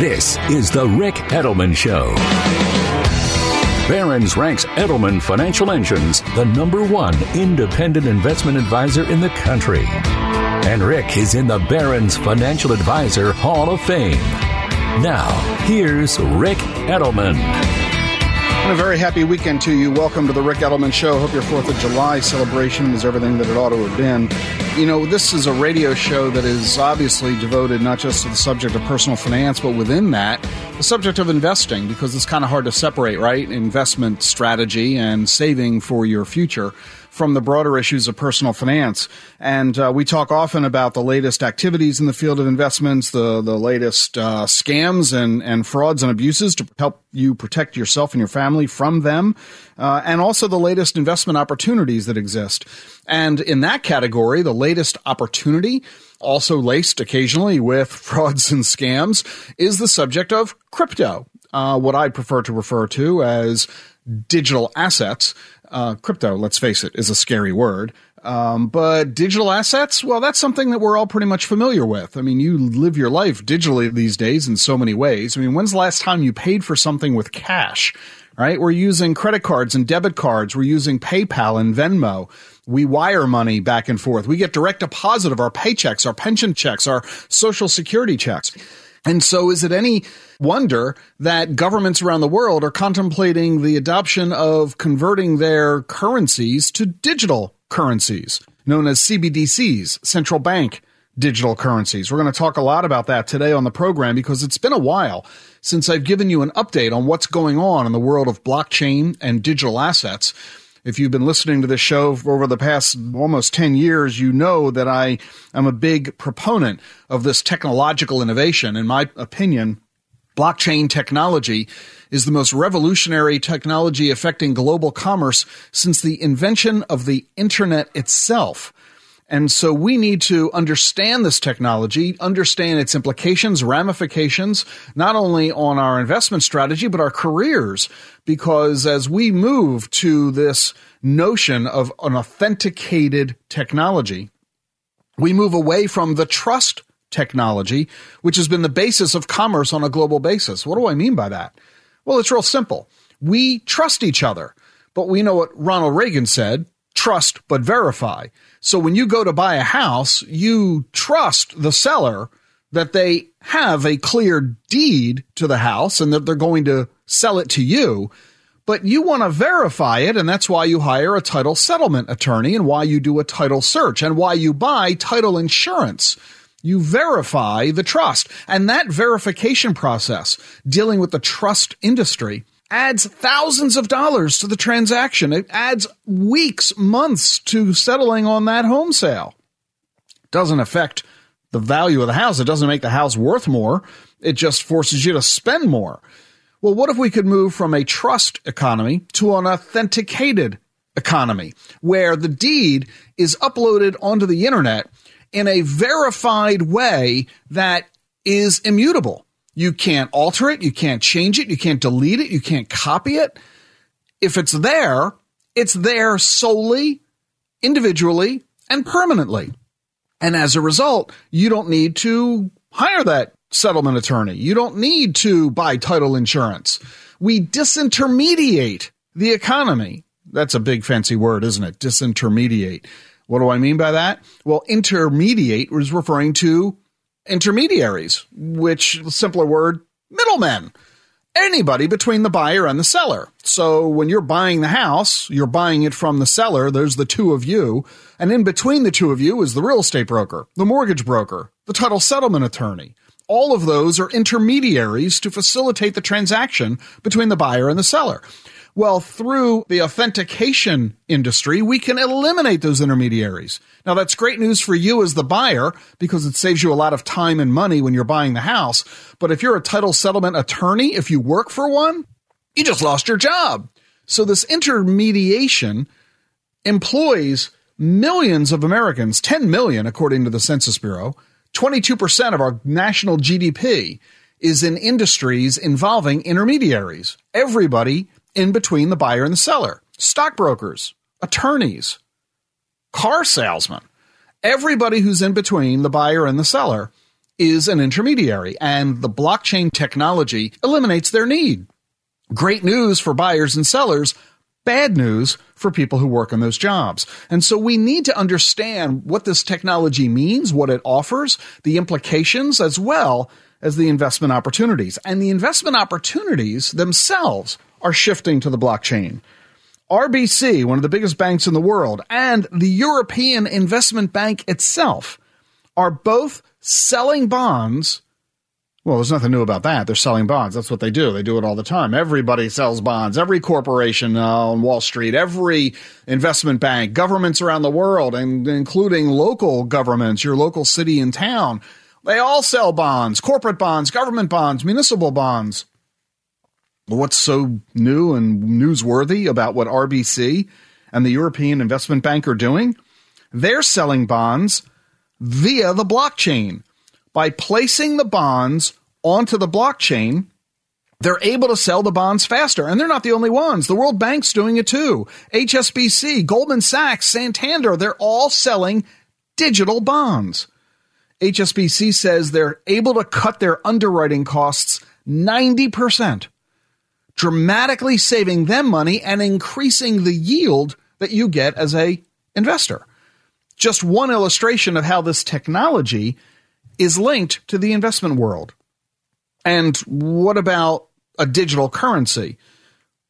This is the Ric Edelman Show. Barron's ranks Edelman Financial Engines the number one independent investment advisor in the country. And Ric is in the Barron's Financial Advisor Hall of Fame. Now, here's Ric Edelman. And a very happy weekend to you. Welcome to the Ric Edelman Show. Hope your 4th of July celebration is everything that it ought to have been. You know, this is a radio show that is obviously devoted not just to the subject of personal finance, but within that, the subject of investing, because it's kind of hard to separate, right? Investment strategy and saving for your future from the broader issues of personal finance. And uh, we talk often about the latest activities in the field of investments, the the latest uh, scams and and frauds and abuses to help you protect yourself and your family from them, uh, and also the latest investment opportunities that exist. And in that category, the latest opportunity also laced occasionally with frauds and scams, is the subject of crypto, uh, what I prefer to refer to as digital assets. Uh, crypto, let's face it, is a scary word. Um, but digital assets, well, that's something that we're all pretty much familiar with. I mean, you live your life digitally these days in so many ways. I mean, when's the last time you paid for something with cash? Right? We're using credit cards and debit cards. We're using PayPal and Venmo. We wire money back and forth. We get direct deposit of our paychecks, our pension checks, our social security checks. And so is it any wonder that governments around the world are contemplating the adoption of converting their currencies to digital currencies, known as CBDCs, central bank digital currencies. We're going to talk a lot about that today on the program because it's been a while since I've given you an update on what's going on in the world of blockchain and digital assets. If you've been listening to this show over the past almost 10 years, you know that I am a big proponent of this technological innovation. In my opinion, blockchain technology is the most revolutionary technology affecting global commerce since the invention of the internet itself. And so we need to understand this technology, understand its implications, ramifications, not only on our investment strategy, but our careers. Because as we move to this notion of an authenticated technology, we move away from the trust technology, which has been the basis of commerce on a global basis. What do I mean by that? Well, it's real simple. We trust each other, but we know what Ronald Reagan said trust but verify. So when you go to buy a house, you trust the seller that they have a clear deed to the house and that they're going to sell it to you. But you want to verify it, and that's why you hire a title settlement attorney and why you do a title search and why you buy title insurance. You verify the trust. And that verification process, dealing with the trust industry, adds thousands of dollars to the transaction. It adds weeks, months to settling on that home sale. Doesn't affect the value of the house. It doesn't make the house worth more. It just forces you to spend more. Well, what if we could move from a trust economy to an authenticated economy where the deed is uploaded onto the internet in a verified way that is immutable? You can't alter it. You can't change it. You can't delete it. You can't copy it. If it's there, it's there solely, individually, and permanently. And as a result, you don't need to hire that settlement attorney. You don't need to buy title insurance. We disintermediate the economy. That's a big fancy word, isn't it? Disintermediate. What do I mean by that? Well, intermediate is referring to intermediaries, which simpler word, middlemen. Anybody between the buyer and the seller. So when you're buying the house, you're buying it from the seller. There's the two of you. And in between the two of you is the real estate broker, the mortgage broker, the title settlement attorney. All of those are intermediaries to facilitate the transaction between the buyer and the seller. Well, through the authentication industry, we can eliminate those intermediaries. Now, that's great news for you as the buyer because it saves you a lot of time and money when you're buying the house. But if you're a title settlement attorney, if you work for one, you just lost your job. So this intermediation employs millions of Americans, 10 million according to the Census Bureau, 22% of our national GDP is in industries involving intermediaries. Everybody in between the buyer and the seller, stockbrokers, attorneys, car salesmen. Everybody who's in between the buyer and the seller is an intermediary, and the blockchain technology eliminates their need. Great news for buyers and sellers, bad news for people who work in those jobs. And so we need to understand what this technology means, what it offers, the implications, as well as the investment opportunities. And the investment opportunities themselves are shifting to the blockchain. RBC, one of the biggest banks in the world, and the European Investment Bank itself are both selling bonds. Well, there's nothing new about that. They're selling bonds. That's what they do. They do it all the time. Everybody sells bonds. Every corporation on Wall Street, every investment bank, governments around the world, and including local governments, your local city and town, they all sell bonds, corporate bonds, government bonds, municipal bonds what's so new and newsworthy about what RBC and the European Investment Bank are doing? They're selling bonds via the blockchain. By placing the bonds onto the blockchain, they're able to sell the bonds faster. And they're not the only ones. The World Bank's doing it too. HSBC, Goldman Sachs, Santander, they're all selling digital bonds. HSBC says they're able to cut their underwriting costs 90% dramatically saving them money and increasing the yield that you get as a investor. Just one illustration of how this technology is linked to the investment world. And what about a digital currency?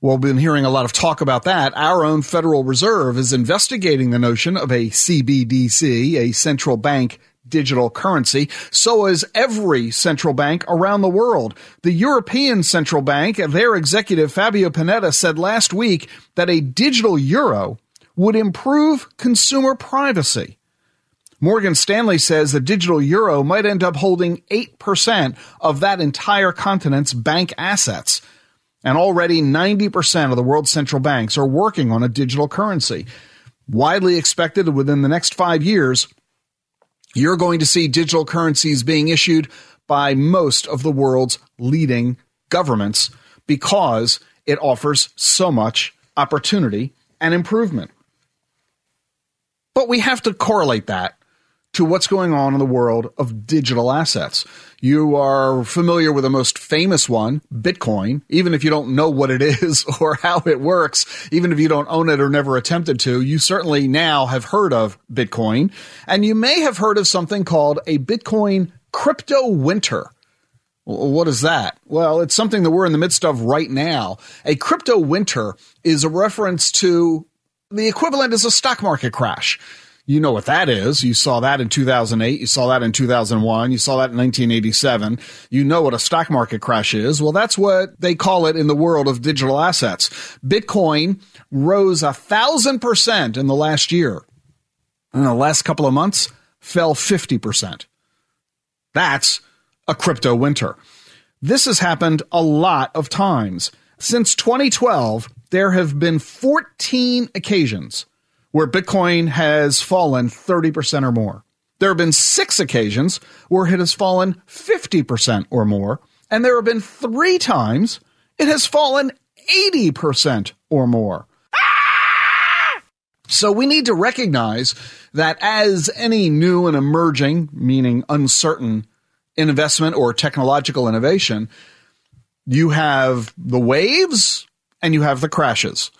Well, we've been hearing a lot of talk about that. Our own Federal Reserve is investigating the notion of a CBDC, a central bank digital currency. So is every central bank around the world. The European Central Bank, their executive Fabio Panetta said last week that a digital euro would improve consumer privacy. Morgan Stanley says the digital euro might end up holding 8% of that entire continent's bank assets. And already 90% of the world's central banks are working on a digital currency. Widely expected within the next five years, you're going to see digital currencies being issued by most of the world's leading governments because it offers so much opportunity and improvement. But we have to correlate that to what's going on in the world of digital assets. You are familiar with the most famous one, Bitcoin, even if you don't know what it is or how it works, even if you don't own it or never attempted to, you certainly now have heard of Bitcoin. And you may have heard of something called a Bitcoin crypto winter. What is that? Well, it's something that we're in the midst of right now. A crypto winter is a reference to the equivalent is a stock market crash. You know what that is. You saw that in 2008. You saw that in 2001. You saw that in 1987. You know what a stock market crash is. Well, that's what they call it in the world of digital assets. Bitcoin rose a thousand percent in the last year. In the last couple of months, fell 50%. That's a crypto winter. This has happened a lot of times. Since 2012, there have been 14 occasions where Bitcoin has fallen 30% or more. There have been six occasions where it has fallen 50% or more. And there have been three times it has fallen 80% or more. Ah! So we need to recognize that as any new and emerging, meaning uncertain investment or technological innovation, you have the waves and you have the crashes.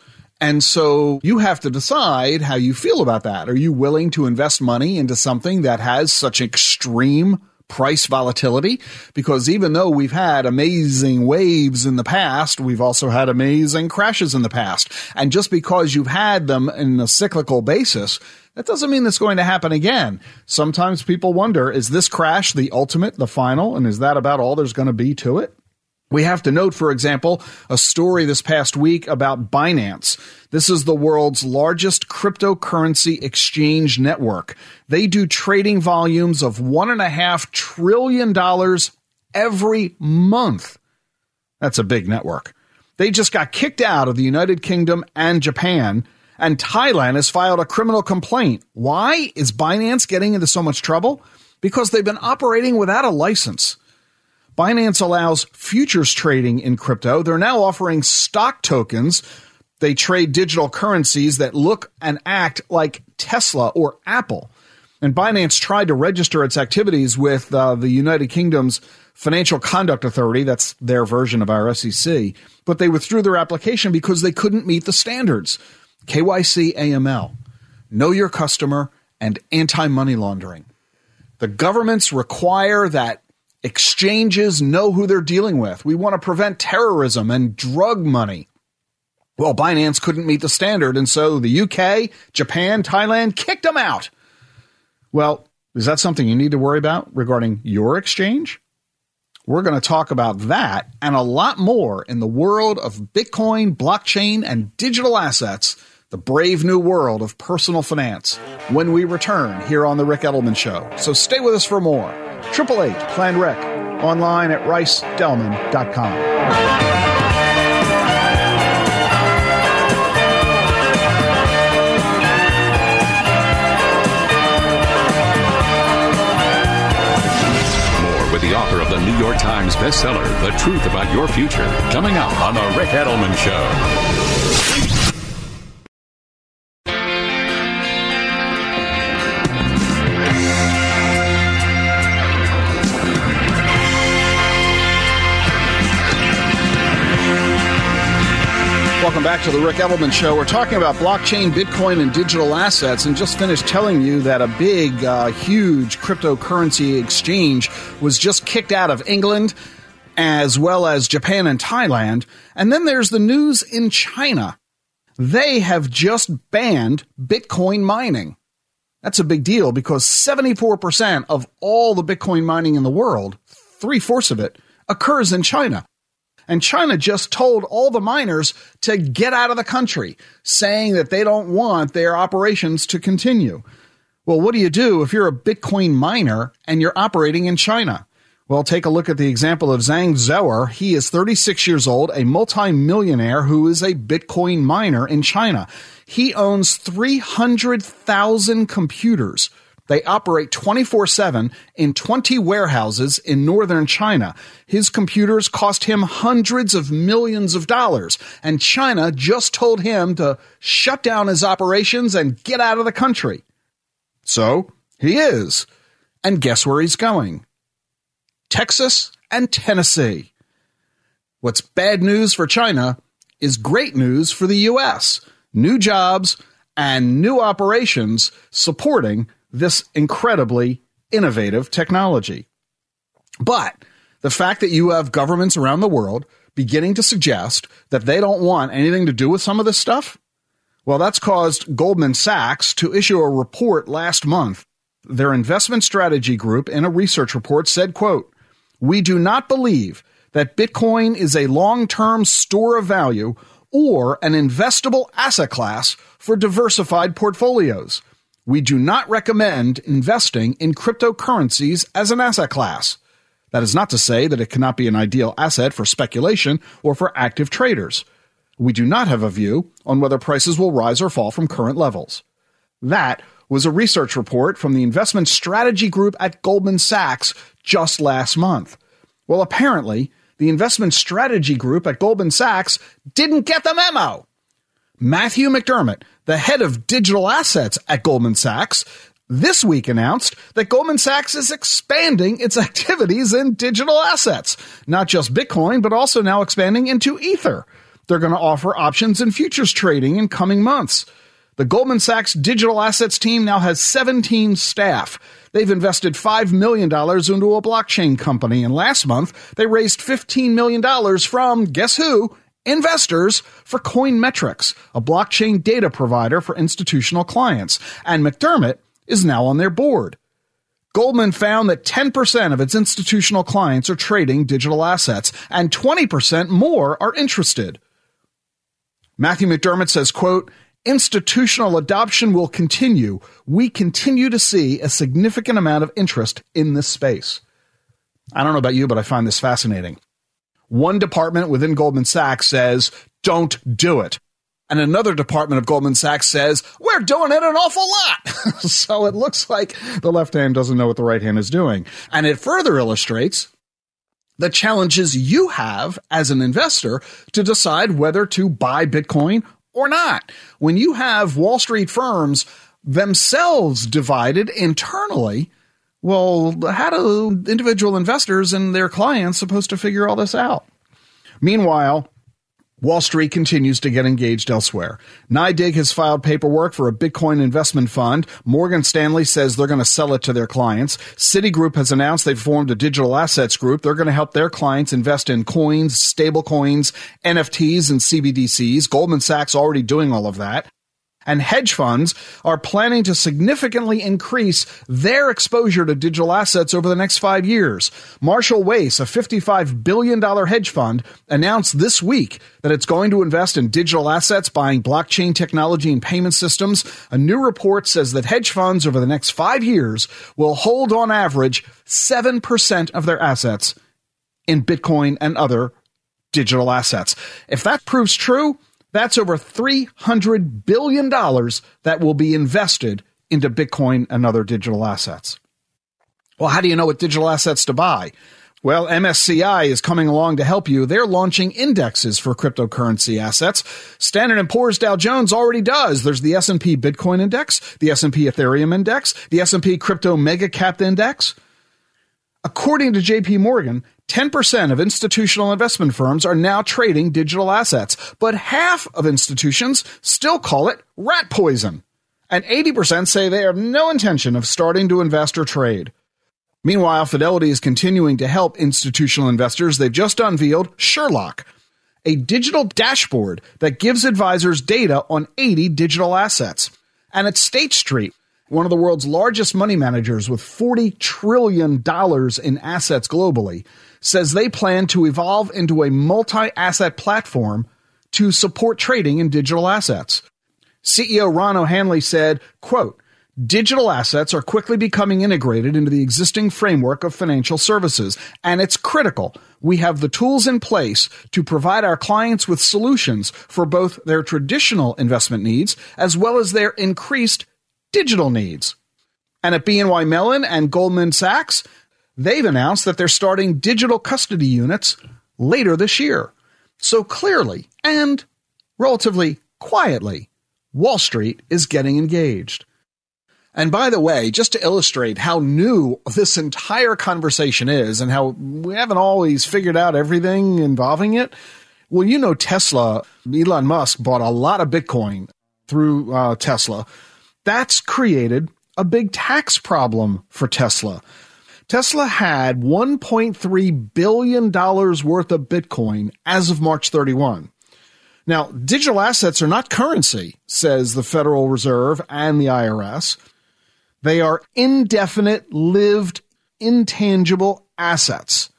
And so you have to decide how you feel about that. Are you willing to invest money into something that has such extreme price volatility? Because even though we've had amazing waves in the past, we've also had amazing crashes in the past. And just because you've had them in a cyclical basis, that doesn't mean it's going to happen again. Sometimes people wonder, is this crash the ultimate, the final? And is that about all there's going to be to it? We have to note, for example, a story this past week about Binance. This is the world's largest cryptocurrency exchange network. They do trading volumes of one and a half trillion dollars every month. That's a big network. They just got kicked out of the United Kingdom and Japan, and Thailand has filed a criminal complaint. Why is Binance getting into so much trouble? Because they've been operating without a license. Binance allows futures trading in crypto. They're now offering stock tokens. They trade digital currencies that look and act like Tesla or Apple. And Binance tried to register its activities with uh, the United Kingdom's Financial Conduct Authority, that's their version of our SEC, but they withdrew their application because they couldn't meet the standards KYC AML, know your customer, and anti money laundering. The governments require that exchanges know who they're dealing with. We want to prevent terrorism and drug money. Well, Binance couldn't meet the standard, and so the UK, Japan, Thailand kicked them out. Well, is that something you need to worry about regarding your exchange? We're going to talk about that and a lot more in the world of Bitcoin, blockchain, and digital assets, the brave new world of personal finance, when we return here on The Ric Edelman Show. So stay with us for more. Triple Eight Plan Ric, online at ricedelman.com. With the author of the New York Times bestseller, The Truth About Your Future, coming up on The Ric Edelman Show. Welcome back to the Ric Edelman Show. We're talking about blockchain, Bitcoin, and digital assets, and just finished telling you that a big, uh, huge cryptocurrency exchange was just kicked out of England, as well as Japan and Thailand. And then there's the news in China. They have just banned Bitcoin mining. That's a big deal because 74% of all the Bitcoin mining in the world, three fourths of it, occurs in China. And China just told all the miners to get out of the country, saying that they don't want their operations to continue. Well, what do you do if you're a Bitcoin miner and you're operating in China? Well, take a look at the example of Zhang Zhouer. He is 36 years old, a multimillionaire who is a Bitcoin miner in China. He owns 300,000 computers. They operate 24 7 in 20 warehouses in northern China. His computers cost him hundreds of millions of dollars, and China just told him to shut down his operations and get out of the country. So he is. And guess where he's going? Texas and Tennessee. What's bad news for China is great news for the U.S. New jobs and new operations supporting this incredibly innovative technology. But the fact that you have governments around the world beginning to suggest that they don't want anything to do with some of this stuff, well, that's caused Goldman Sachs to issue a report last month. Their investment strategy group in a research report said, quote, we do not believe that Bitcoin is a long-term store of value or an investable asset class for diversified portfolios. We do not recommend investing in cryptocurrencies as an asset class. That is not to say that it cannot be an ideal asset for speculation or for active traders. We do not have a view on whether prices will rise or fall from current levels. That was a research report from the investment strategy group at Goldman Sachs just last month. Well, apparently, the investment strategy group at Goldman Sachs didn't get the memo. Matthew McDermott, the head of digital assets at Goldman Sachs, this week announced that Goldman Sachs is expanding its activities in digital assets, not just Bitcoin, but also now expanding into Ether. They're going to offer options and futures trading in coming months. The Goldman Sachs digital assets team now has 17 staff. They've invested $5 million into a blockchain company, and last month they raised $15 million from, guess who? Investors for Coinmetrics, a blockchain data provider for institutional clients, and McDermott is now on their board. Goldman found that 10% of its institutional clients are trading digital assets and 20% more are interested. Matthew McDermott says, quote, institutional adoption will continue. We continue to see a significant amount of interest in this space. I don't know about you, but I find this fascinating. One department within Goldman Sachs says, don't do it. And another department of Goldman Sachs says, we're doing it an awful lot. so it looks like the left hand doesn't know what the right hand is doing. And it further illustrates the challenges you have as an investor to decide whether to buy Bitcoin or not. When you have Wall Street firms themselves divided internally, well, how do individual investors and their clients supposed to figure all this out? Meanwhile, Wall Street continues to get engaged elsewhere. NYDIG has filed paperwork for a Bitcoin investment fund. Morgan Stanley says they're going to sell it to their clients. Citigroup has announced they've formed a digital assets group. They're going to help their clients invest in coins, stable coins, NFTs, and CBDCs. Goldman Sachs already doing all of that and hedge funds are planning to significantly increase their exposure to digital assets over the next five years. Marshall Wace, a $55 billion hedge fund, announced this week that it's going to invest in digital assets, buying blockchain technology and payment systems. A new report says that hedge funds over the next five years will hold on average 7% of their assets in Bitcoin and other digital assets. If that proves true, that's over $300 billion that will be invested into Bitcoin and other digital assets. Well, how do you know what digital assets to buy? Well, MSCI is coming along to help you. They're launching indexes for cryptocurrency assets. Standard & Poor's Dow Jones already does. There's the S&P Bitcoin Index, the S&P Ethereum Index, the S&P Crypto Mega Cap Index. According to JP Morgan, 10% of institutional investment firms are now trading digital assets, but half of institutions still call it rat poison. And 80% say they have no intention of starting to invest or trade. Meanwhile, Fidelity is continuing to help institutional investors. They've just unveiled Sherlock, a digital dashboard that gives advisors data on 80 digital assets. And at State Street, one of the world's largest money managers with $40 trillion in assets globally, says they plan to evolve into a multi asset platform to support trading in digital assets. CEO Ron O'Hanley said, quote, Digital assets are quickly becoming integrated into the existing framework of financial services, and it's critical we have the tools in place to provide our clients with solutions for both their traditional investment needs as well as their increased digital needs. And at BNY Mellon and Goldman Sachs, they've announced that they're starting digital custody units later this year. So clearly and relatively quietly, Wall Street is getting engaged. And by the way, just to illustrate how new this entire conversation is and how we haven't always figured out everything involving it, well, you know, Tesla, Elon Musk bought a lot of Bitcoin through uh, Tesla. That's created a big tax problem for Tesla. Tesla had $1.3 billion worth of Bitcoin as of March 31. Now, digital assets are not currency, says the Federal Reserve and the IRS. They are indefinite lived intangible assets.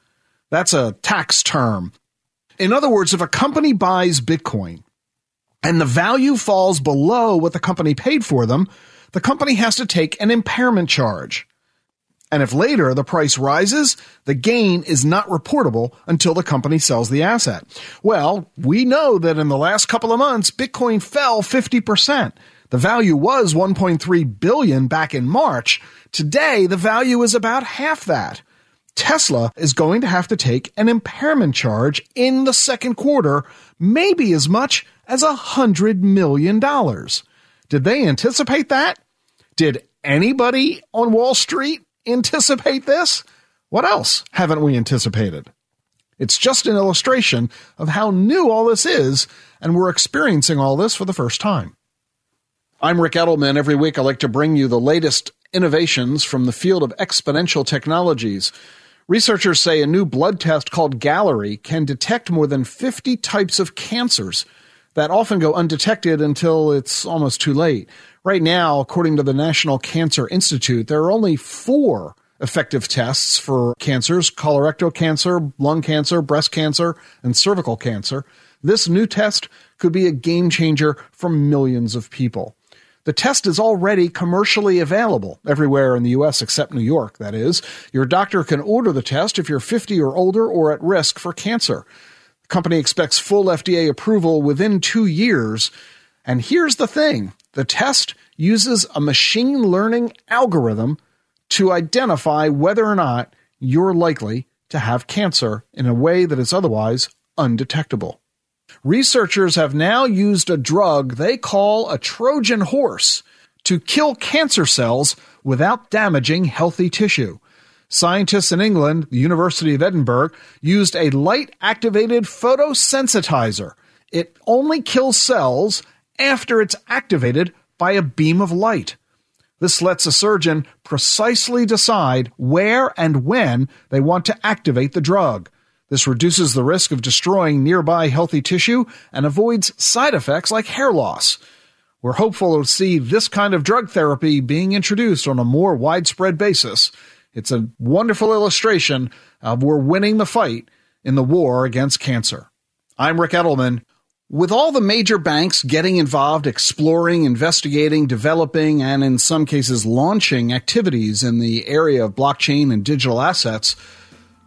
That's a tax term. In other words, if a company buys Bitcoin and the value falls below what the company paid for them, the company has to take an impairment charge. And if later the price rises, the gain is not reportable until the company sells the asset. Well, we know that in the last couple of months, Bitcoin fell 50%. The value was 1.3 billion back in March. Today, the value is about half that. Tesla is going to have to take an impairment charge in the second quarter, maybe as much as a hundred million dollars. Did they anticipate that? Did anybody on Wall Street anticipate this? What else haven't we anticipated? It's just an illustration of how new all this is, and we're experiencing all this for the first time. I'm Ric Edelman. Every week I like to bring you the latest innovations from the field of exponential technologies. Researchers say a new blood test called Galleri can detect more than 50 types of cancers that often go undetected until it's almost too late. Right now, according to the National Cancer Institute, there are only four effective tests for cancers colorectal cancer, lung cancer, breast cancer, and cervical cancer. This new test could be a game changer for millions of people. The test is already commercially available everywhere in the US except New York, that is. Your doctor can order the test if you're 50 or older or at risk for cancer. Company expects full FDA approval within two years. And here's the thing the test uses a machine learning algorithm to identify whether or not you're likely to have cancer in a way that is otherwise undetectable. Researchers have now used a drug they call a Trojan horse to kill cancer cells without damaging healthy tissue. Scientists in England, the University of Edinburgh, used a light activated photosensitizer. It only kills cells after it's activated by a beam of light. This lets a surgeon precisely decide where and when they want to activate the drug. This reduces the risk of destroying nearby healthy tissue and avoids side effects like hair loss. We're hopeful to see this kind of drug therapy being introduced on a more widespread basis. It's a wonderful illustration of we're winning the fight in the war against cancer. I'm Ric Edelman. With all the major banks getting involved, exploring, investigating, developing, and in some cases launching activities in the area of blockchain and digital assets,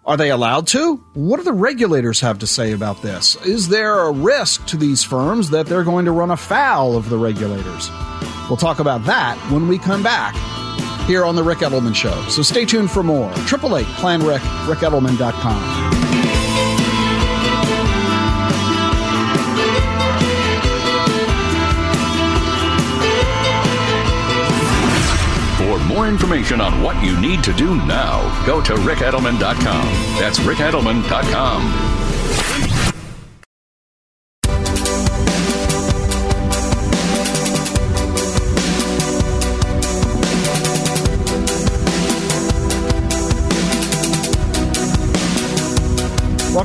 are they allowed to? What do the regulators have to say about this? Is there a risk to these firms that they're going to run afoul of the regulators? We'll talk about that when we come back here on The Ric Edelman Show. So stay tuned for more. 888 Plan Ric, For more information on what you need to do now, go to ricedelman.com. That's ricedelman.com.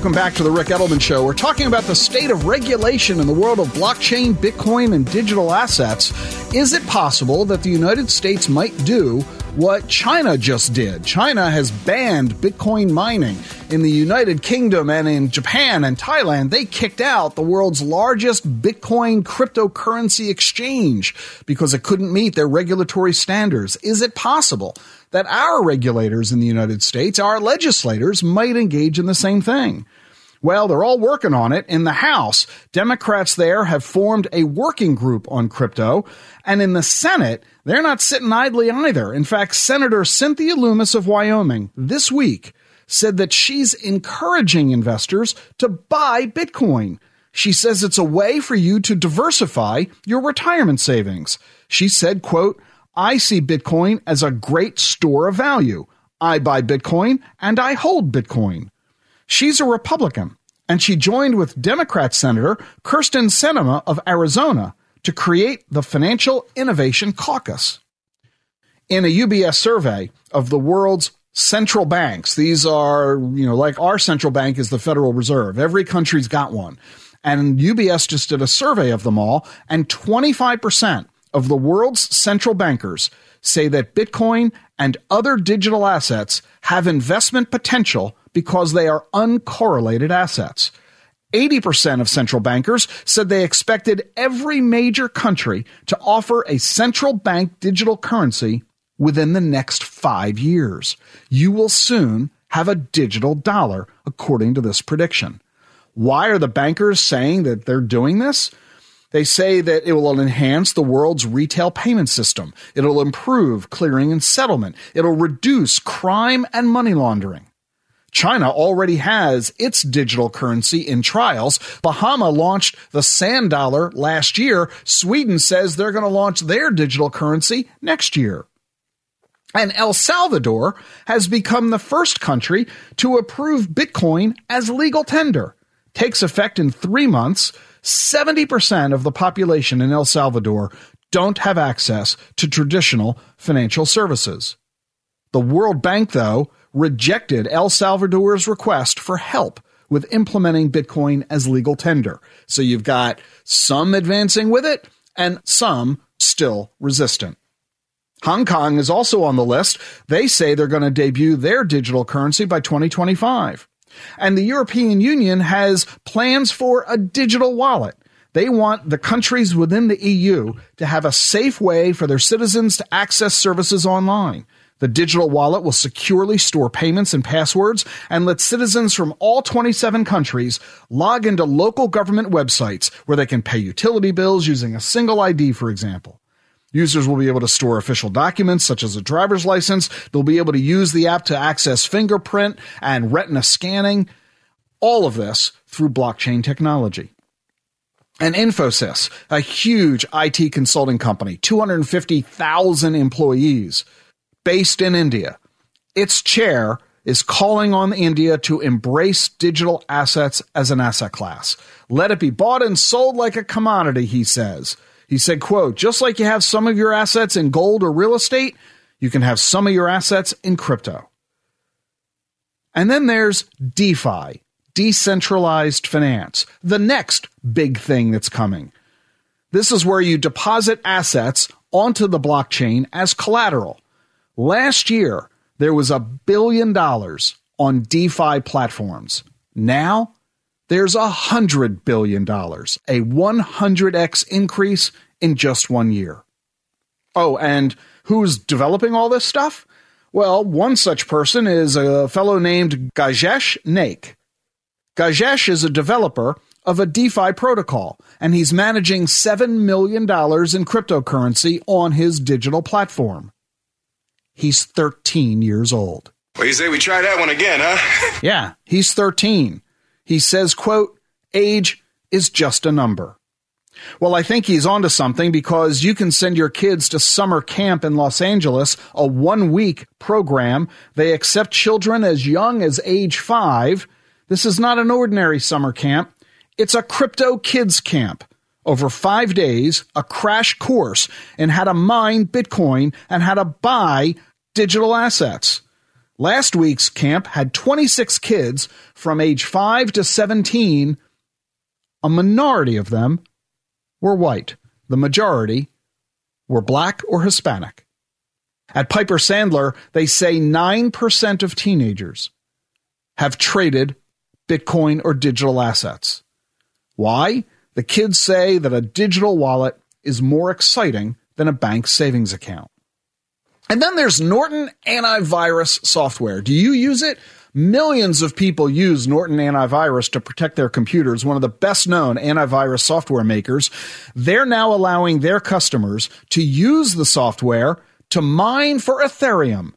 Welcome back to the Ric Edelman Show. We're talking about the state of regulation in the world of blockchain, Bitcoin, and digital assets. Is it possible that the United States might do what China just did? China has banned Bitcoin mining. In the United Kingdom and in Japan and Thailand, they kicked out the world's largest Bitcoin cryptocurrency exchange because it couldn't meet their regulatory standards. Is it possible that our regulators in the United States, our legislators, might engage in the same thing. Well, they're all working on it. In the House, Democrats there have formed a working group on crypto. And in the Senate, they're not sitting idly either. In fact, Senator Cynthia Lummis of Wyoming this week said that she's encouraging investors to buy Bitcoin. She says it's a way for you to diversify your retirement savings. She said, quote, I see Bitcoin as a great store of value. I buy Bitcoin and I hold Bitcoin. She's a Republican, and she joined with Democrat Senator Kyrsten Sinema of Arizona to create the Financial Innovation Caucus. In a UBS survey of the world's central banks, these are, you know, like our central bank is the Federal Reserve. Every country's got one. And UBS just did a survey of them all, and 25% of the world's central bankers say that Bitcoin and other digital assets have investment potential because they are uncorrelated assets. 80% of central bankers said they expected every major country to offer a central bank digital currency within the next five years. You will soon have a digital dollar, according to this prediction. Why are the bankers saying that they're doing this? They say that it will enhance the world's retail payment system. It'll improve clearing and settlement. It'll reduce crime and money laundering. China already has its digital currency in trials. Bahama launched the sand dollar last year. Sweden says they're going to launch their digital currency next year. And El Salvador has become the first country to approve Bitcoin as legal tender. Takes effect in three months. 70% of the population in El Salvador don't have access to traditional financial services. The World Bank, though, rejected El Salvador's request for help with implementing Bitcoin as legal tender. So you've got some advancing with it and some still resistant. Hong Kong is also on the list. They say they're going to debut their digital currency by 2025. And the European Union has plans for a digital wallet. They want the countries within the EU to have a safe way for their citizens to access services online. The digital wallet will securely store payments and passwords and let citizens from all 27 countries log into local government websites where they can pay utility bills using a single ID, for example. Users will be able to store official documents such as a driver's license. They'll be able to use the app to access fingerprint and retina scanning. All of this through blockchain technology. And Infosys, a huge IT consulting company, 250,000 employees based in India. Its chair is calling on India to embrace digital assets as an asset class. Let it be bought and sold like a commodity, he says. He said, quote, just like you have some of your assets in gold or real estate, you can have some of your assets in crypto. And then there's DeFi, decentralized finance, the next big thing that's coming. This is where you deposit assets onto the blockchain as collateral. Last year, there was a billion dollars on DeFi platforms. Now, there's a hundred billion dollars, a 100x increase in just one year. Oh, and who's developing all this stuff? Well, one such person is a fellow named Gajesh Naik. Gajesh is a developer of a DeFi protocol, and he's managing $7 million in cryptocurrency on his digital platform. He's 13 years old. Well, you say we try that one again, huh? yeah, he's 13. He says, quote, age is just a number. Well, I think he's onto something because you can send your kids to summer camp in Los Angeles, a one week program. They accept children as young as age five. This is not an ordinary summer camp. It's a crypto kids camp. Over five days, a crash course in how to mine Bitcoin and how to buy digital assets. Last week's camp had 26 kids from age 5 to 17. A minority of them were white. The majority were black or Hispanic. At Piper Sandler, they say 9% of teenagers have traded Bitcoin or digital assets. Why? The kids say that a digital wallet is more exciting than a bank savings account. And then there's Norton antivirus software. Do you use it? Millions of people use Norton antivirus to protect their computers, one of the best known antivirus software makers. They're now allowing their customers to use the software to mine for Ethereum,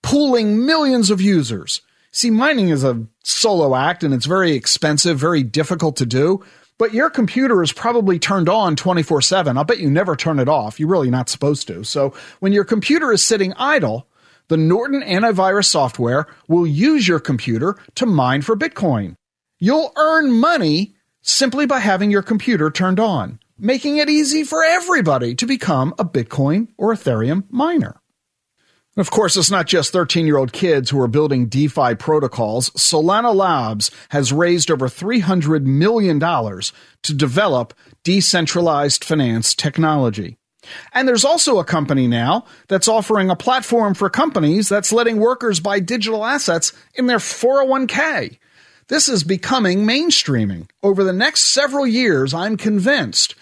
pooling millions of users. See, mining is a solo act and it's very expensive, very difficult to do but your computer is probably turned on 24 7. I'll bet you never turn it off. You're really not supposed to. So when your computer is sitting idle, the Norton antivirus software will use your computer to mine for Bitcoin. You'll earn money simply by having your computer turned on, making it easy for everybody to become a Bitcoin or Ethereum miner. Of course, it's not just 13 year old kids who are building DeFi protocols. Solana Labs has raised over $300 million to develop decentralized finance technology. And there's also a company now that's offering a platform for companies that's letting workers buy digital assets in their 401k. This is becoming mainstreaming. Over the next several years, I'm convinced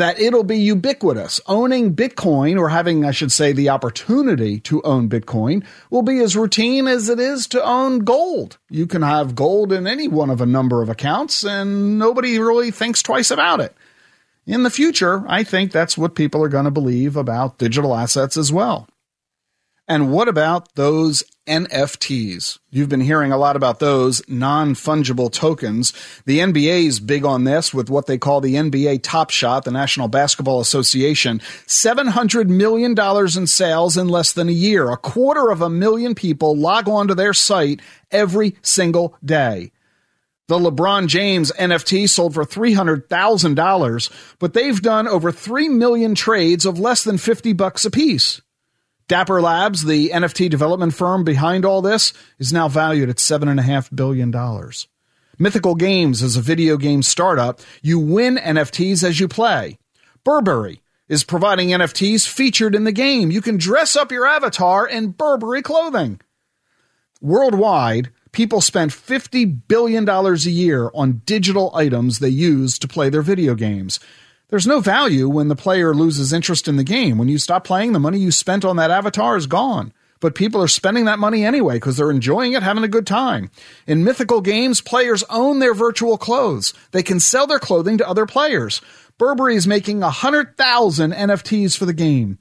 that it'll be ubiquitous. Owning Bitcoin, or having, I should say, the opportunity to own Bitcoin, will be as routine as it is to own gold. You can have gold in any one of a number of accounts, and nobody really thinks twice about it. In the future, I think that's what people are going to believe about digital assets as well. And what about those NFTs? You've been hearing a lot about those non fungible tokens. The NBA is big on this with what they call the NBA Top Shot, the National Basketball Association. $700 million in sales in less than a year. A quarter of a million people log on to their site every single day. The LeBron James NFT sold for $300,000, but they've done over 3 million trades of less than 50 bucks a piece. Dapper Labs, the NFT development firm behind all this, is now valued at $7.5 billion. Mythical Games is a video game startup. You win NFTs as you play. Burberry is providing NFTs featured in the game. You can dress up your avatar in Burberry clothing. Worldwide, people spend $50 billion a year on digital items they use to play their video games. There's no value when the player loses interest in the game. When you stop playing, the money you spent on that avatar is gone. But people are spending that money anyway because they're enjoying it, having a good time. In mythical games, players own their virtual clothes. They can sell their clothing to other players. Burberry is making 100,000 NFTs for the game.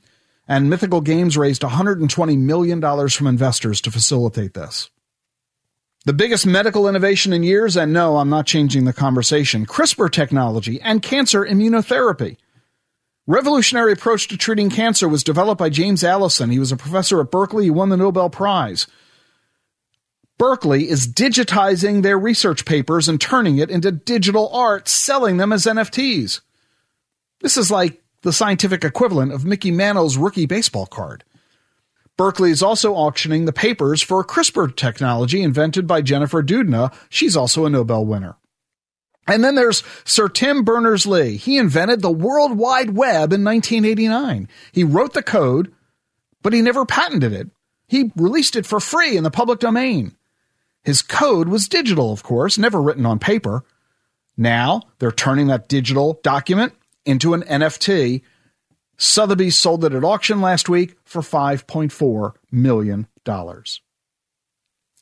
And Mythical Games raised $120 million from investors to facilitate this. The biggest medical innovation in years, and no, I'm not changing the conversation CRISPR technology and cancer immunotherapy. Revolutionary approach to treating cancer was developed by James Allison. He was a professor at Berkeley. He won the Nobel Prize. Berkeley is digitizing their research papers and turning it into digital art, selling them as NFTs. This is like the scientific equivalent of Mickey Mantle's rookie baseball card. Berkeley is also auctioning the papers for a CRISPR technology invented by Jennifer Doudna. She's also a Nobel winner. And then there's Sir Tim Berners Lee. He invented the World Wide Web in 1989. He wrote the code, but he never patented it. He released it for free in the public domain. His code was digital, of course, never written on paper. Now they're turning that digital document into an NFT Sotheby's sold it at auction last week for $5.4 million.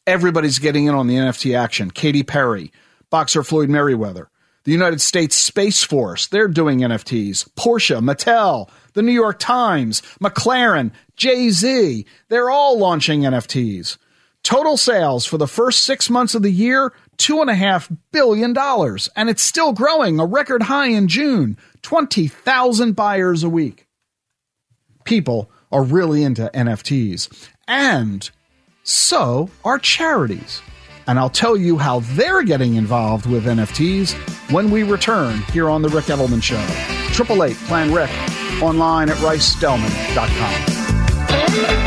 Everybody's getting in on the NFT action. Katy Perry, boxer Floyd Mayweather, the United States Space Force, they're doing NFTs. Porsche, Mattel, the New York Times, McLaren, Jay Z, they're all launching NFTs. Total sales for the first six months of the year, $2.5 billion. And it's still growing, a record high in June, 20,000 buyers a week people are really into NFTs. And so are charities. And I'll tell you how they're getting involved with NFTs when we return here on The Ric Edelman Show. 888 Plan Ric, online at ricedelman.com.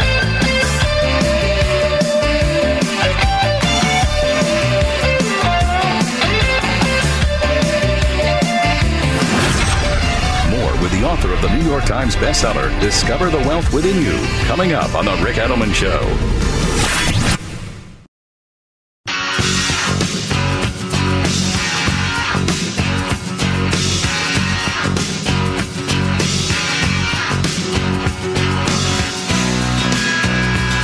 the New York Times bestseller, Discover the Wealth Within You, coming up on The Ric Edelman Show.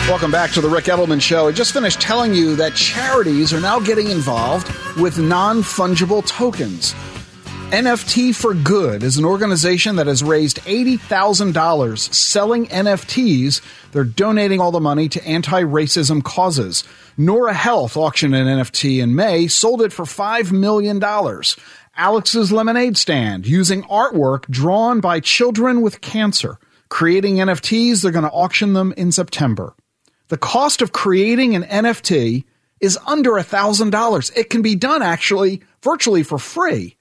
Welcome back to the Ric Edelman Show. I just finished telling you that charities are now getting involved with non fungible tokens. NFT for Good is an organization that has raised $80,000 selling NFTs. They're donating all the money to anti racism causes. Nora Health auctioned an NFT in May, sold it for $5 million. Alex's Lemonade Stand, using artwork drawn by children with cancer. Creating NFTs, they're going to auction them in September. The cost of creating an NFT is under $1,000. It can be done actually virtually for free.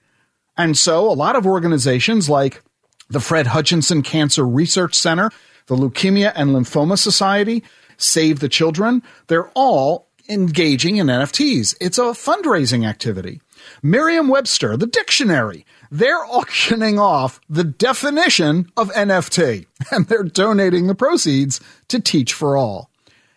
And so a lot of organizations like the Fred Hutchinson Cancer Research Center, the Leukemia and Lymphoma Society, Save the Children, they're all engaging in NFTs. It's a fundraising activity. Merriam Webster, the dictionary, they're auctioning off the definition of NFT and they're donating the proceeds to Teach for All.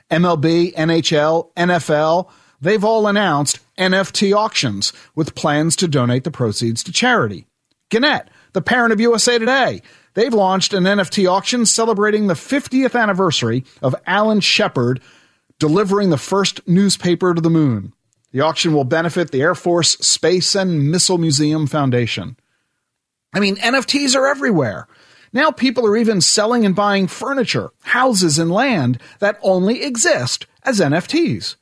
MLB, NHL, NFL, they've all announced NFT auctions with plans to donate the proceeds to charity. Gannett, the parent of USA Today, they've launched an NFT auction celebrating the 50th anniversary of Alan Shepard delivering the first newspaper to the moon. The auction will benefit the Air Force Space and Missile Museum Foundation. I mean, NFTs are everywhere. Now people are even selling and buying furniture, houses, and land that only exist as NFTs.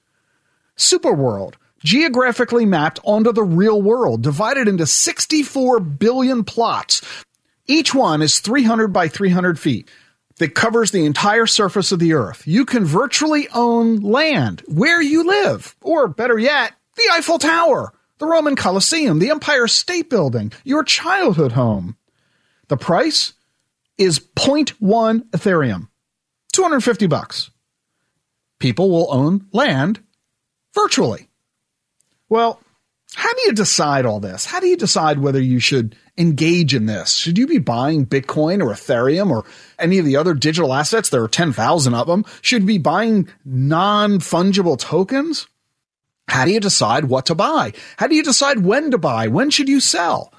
Superworld, geographically mapped onto the real world, divided into 64 billion plots. Each one is 300 by 300 feet that covers the entire surface of the earth. You can virtually own land where you live, or better yet, the Eiffel Tower, the Roman Colosseum, the Empire State Building, your childhood home. The price is 0.1 Ethereum, 250 bucks. People will own land virtually. Well, How do you decide all this? How do you decide whether you should engage in this? Should you be buying Bitcoin or Ethereum or any of the other digital assets? There are 10,000 of them. Should be buying non fungible tokens? How do you decide what to buy? How do you decide when to buy? When should you sell?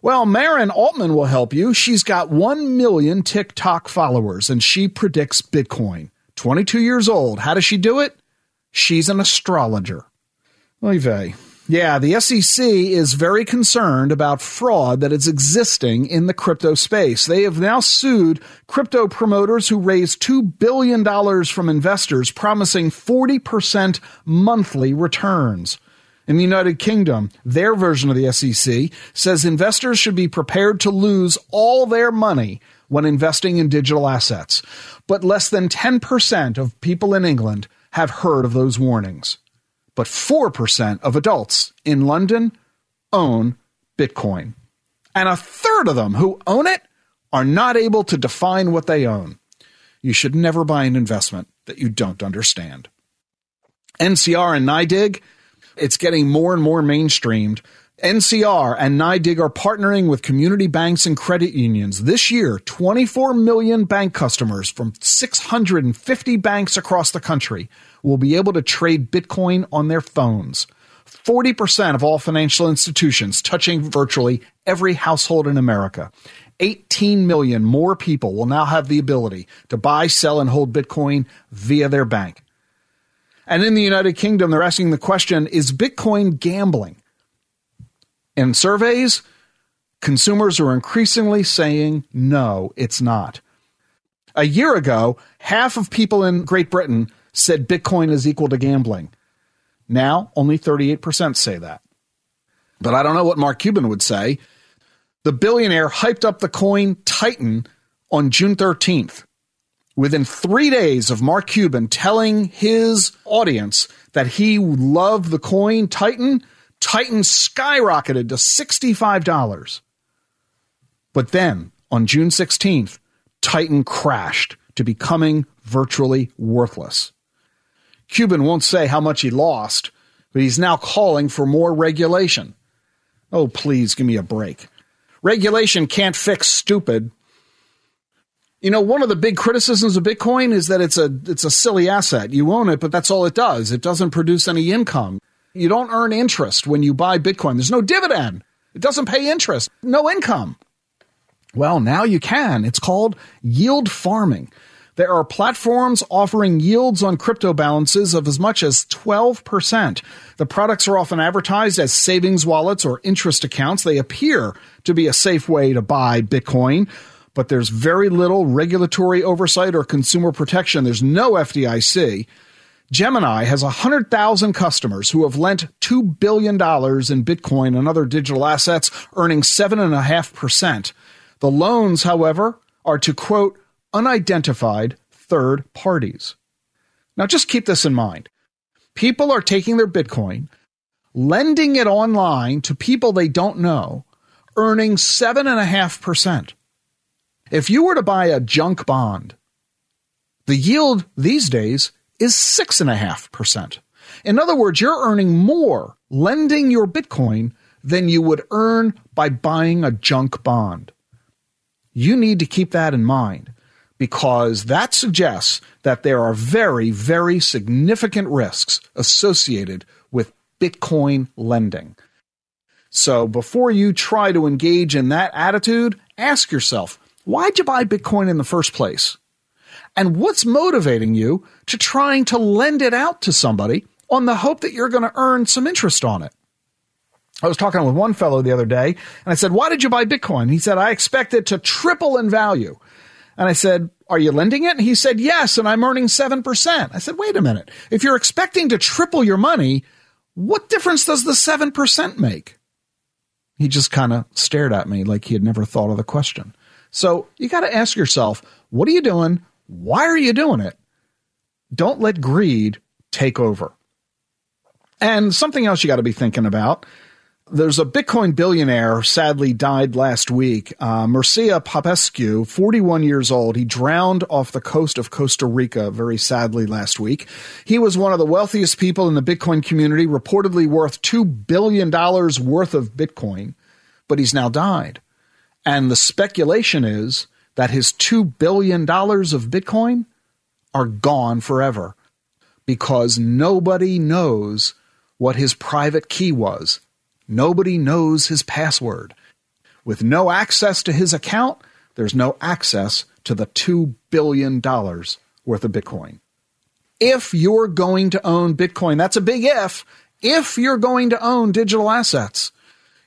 Well, Maren Altman will help you. She's got 1 million TikTok followers and she predicts Bitcoin. 22 years old. How does she do it? She's an astrologer. Oy. Yeah, the SEC is very concerned about fraud that is existing in the crypto space. They have now sued crypto promoters who raised $2 billion from investors, promising 40% monthly returns. In the United Kingdom, their version of the SEC says investors should be prepared to lose all their money when investing in digital assets. But less than 10% of people in England have heard of those warnings but 4% of adults in London own Bitcoin. And a third of them who own it are not able to define what they own. You should never buy an investment that you don't understand. NCR and NYDIG, it's getting more and more mainstreamed NCR and NYDIG are partnering with community banks and credit unions. This year, 24 million bank customers from 650 banks across the country will be able to trade Bitcoin on their phones. 40% of all financial institutions touching virtually every household in America. 18 million more people will now have the ability to buy, sell, and hold Bitcoin via their bank. And in the United Kingdom, they're asking the question is Bitcoin gambling? In surveys, consumers are increasingly saying, no, it's not. A year ago, half of people in Great Britain said Bitcoin is equal to gambling. Now, only 38% say that. But I don't know what Mark Cuban would say. The billionaire hyped up the coin Titan on June 13th. Within three days of Mark Cuban telling his audience that he loved the coin Titan, Titan skyrocketed to $65. But then on June 16th, Titan crashed to becoming virtually worthless. Cuban won't say how much he lost, but he's now calling for more regulation. Oh, please give me a break. Regulation can't fix stupid. You know, one of the big criticisms of Bitcoin is that it's a it's a silly asset. You own it, but that's all it does. It doesn't produce any income. You don't earn interest when you buy Bitcoin. There's no dividend. It doesn't pay interest. No income. Well, now you can. It's called yield farming. There are platforms offering yields on crypto balances of as much as 12%. The products are often advertised as savings wallets or interest accounts. They appear to be a safe way to buy Bitcoin, but there's very little regulatory oversight or consumer protection. There's no FDIC. Gemini has 100,000 customers who have lent $2 billion in Bitcoin and other digital assets, earning 7.5%. The loans, however, are to quote, unidentified third parties. Now just keep this in mind. People are taking their Bitcoin, lending it online to people they don't know, earning 7.5%. If you were to buy a junk bond, the yield these days is 6.5%. In other words, you're earning more lending your Bitcoin than you would earn by buying a junk bond. You need to keep that in mind because that suggests that there are very, very significant risks associated with Bitcoin lending. So before you try to engage in that attitude, ask yourself, why'd you buy Bitcoin in the first place? And what's motivating you to trying to lend it out to somebody on the hope that you're going to earn some interest on it. I was talking with one fellow the other day and I said, why did you buy Bitcoin? He said, I expect it to triple in value. And I said, are you lending it? And he said, yes, and I'm earning 7%. I said, wait a minute. If you're expecting to triple your money, what difference does the 7% make? He just kind of stared at me like he had never thought of the question. So you got to ask yourself, what are you doing? Why are you doing it? Don't let greed take over. And something else you got to be thinking about There's a Bitcoin billionaire sadly died last week. Uh, Mircea Popescu, 41 years old. He drowned off the coast of Costa Rica very sadly last week. He was one of the wealthiest people in the Bitcoin community, reportedly worth $2 billion worth of Bitcoin, but he's now died. And the speculation is that his $2 billion of Bitcoin are gone forever because nobody knows what his private key was Nobody knows his password. With no access to his account, there's no access to the $2 billion worth of Bitcoin. If you're going to own Bitcoin, that's a big if, if you're going to own digital assets,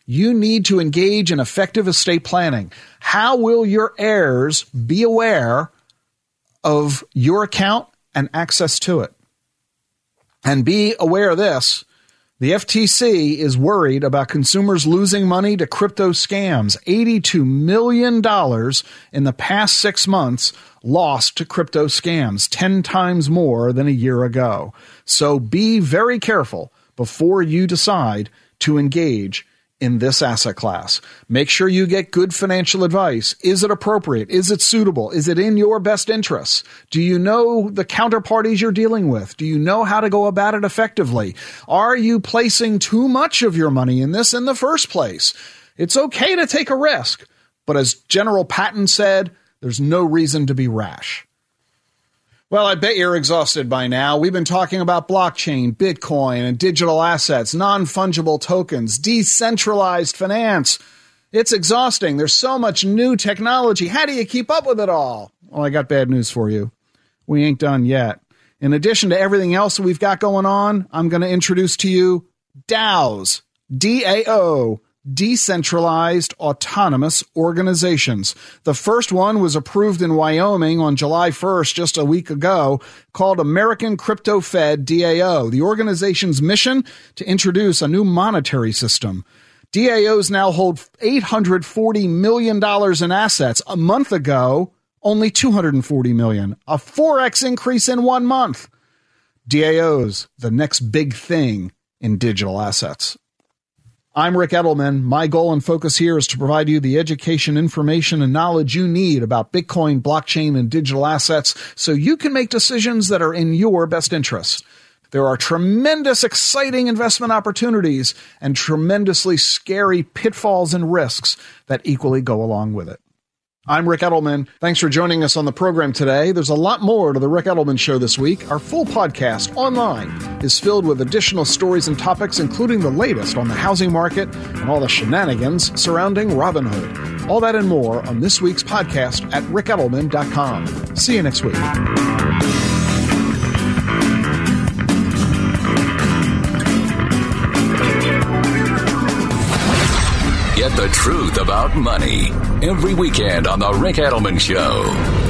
you need to engage in effective estate planning. How will your heirs be aware of your account and access to it? And be aware of this the FTC is worried about consumers losing money to crypto scams. $82 million in the past six months lost to crypto scams, 10 times more than a year ago. So be very careful before you decide to engage in this asset class. Make sure you get good financial advice. Is it appropriate? Is it suitable? Is it in your best interests? Do you know the counterparties you're dealing with? Do you know how to go about it effectively? Are you placing too much of your money in this in the first place? It's okay to take a risk, but as General Patton said, there's no reason to be rash. Well, I bet you're exhausted by now. We've been talking about blockchain, Bitcoin, and digital assets, non fungible tokens, decentralized finance. It's exhausting. There's so much new technology. How do you keep up with it all? Well, I got bad news for you. We ain't done yet. In addition to everything else we've got going on, I'm going to introduce to you DAOs. D A O decentralized autonomous organizations. The first one was approved in Wyoming on July 1st, just a week ago, called American Crypto Fed DAO. The organization's mission to introduce a new monetary system. DAOs now hold $840 million in assets. A month ago, only 240 million, a 4x increase in one month. DAOs, the next big thing in digital assets. I'm Ric Edelman. My goal and focus here is to provide you the education, information, and knowledge you need about Bitcoin, blockchain, and digital assets so you can make decisions that are in your best interest. There are tremendous, exciting investment opportunities and tremendously scary pitfalls and risks that equally go along with it. I'm Ric Edelman. Thanks for joining us on the program today. There's a lot more to the Ric Edelman Show this week. Our full podcast online is filled with additional stories and topics, including the latest on the housing market and all the shenanigans surrounding Robinhood. All that and more on this week's podcast at ricedelman.com. See you next week. Get the truth about money every weekend on The Ric Edelman Show.